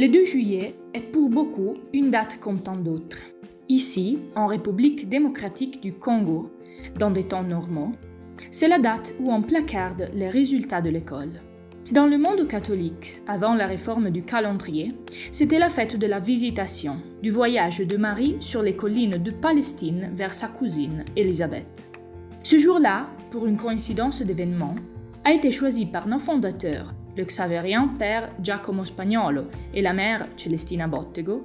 Le 2 juillet est pour beaucoup une date comme tant d'autres. Ici, en République démocratique du Congo, dans des temps normaux, c'est la date où on placarde les résultats de l'école. Dans le monde catholique, avant la réforme du calendrier, c'était la fête de la visitation, du voyage de Marie sur les collines de Palestine vers sa cousine, Élisabeth. Ce jour-là, pour une coïncidence d'événements, a été choisi par nos fondateurs, le xavérien père Giacomo Spagnolo et la mère Celestina Bottego,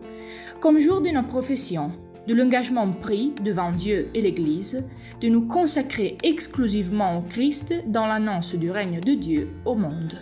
comme jour de nos professions, de l'engagement pris devant Dieu et l'Église de nous consacrer exclusivement au Christ dans l'annonce du règne de Dieu au monde.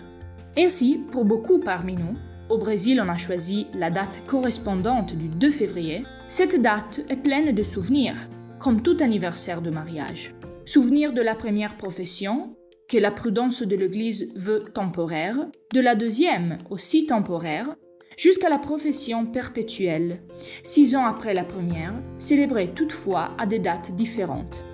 Ainsi, pour beaucoup parmi nous, au Brésil on a choisi la date correspondante du 2 février, cette date est pleine de souvenirs, comme tout anniversaire de mariage. Souvenir de la première profession, que la prudence de l'Église veut temporaire, de la deuxième, aussi temporaire, jusqu'à la profession perpétuelle, six ans après la première, célébrée toutefois à des dates différentes.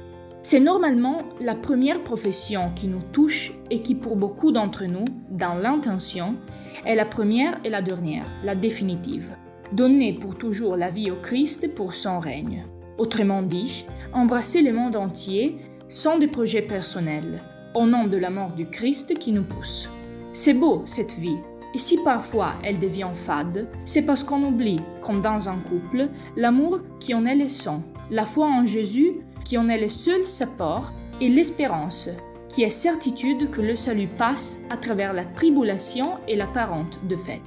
C'est normalement la première profession qui nous touche et qui pour beaucoup d'entre nous, dans l'intention, est la première et la dernière, la définitive. Donner pour toujours la vie au Christ pour son règne. Autrement dit, embrasser le monde entier sans des projets personnels, au nom de la mort du Christ qui nous pousse. C'est beau cette vie, et si parfois elle devient fade, c'est parce qu'on oublie, comme dans un couple, l'amour qui en est le sang, la foi en Jésus qui en est le seul support, et l'espérance, qui est certitude que le salut passe à travers la tribulation et l'apparente de fait.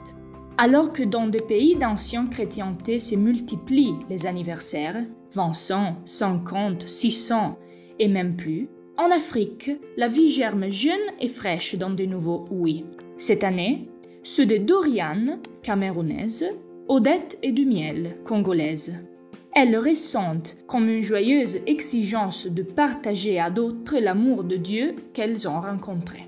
Alors que dans des pays d'ancienne chrétienté se multiplient les anniversaires, 20, 50, 600 et même plus, en Afrique, la vie germe jeune et fraîche dans de nouveaux oui. Cette année, ceux de Dorian, camerounaise, Odette et du miel, congolaise. Elles ressentent comme une joyeuse exigence de partager à d'autres l'amour de Dieu qu'elles ont rencontré.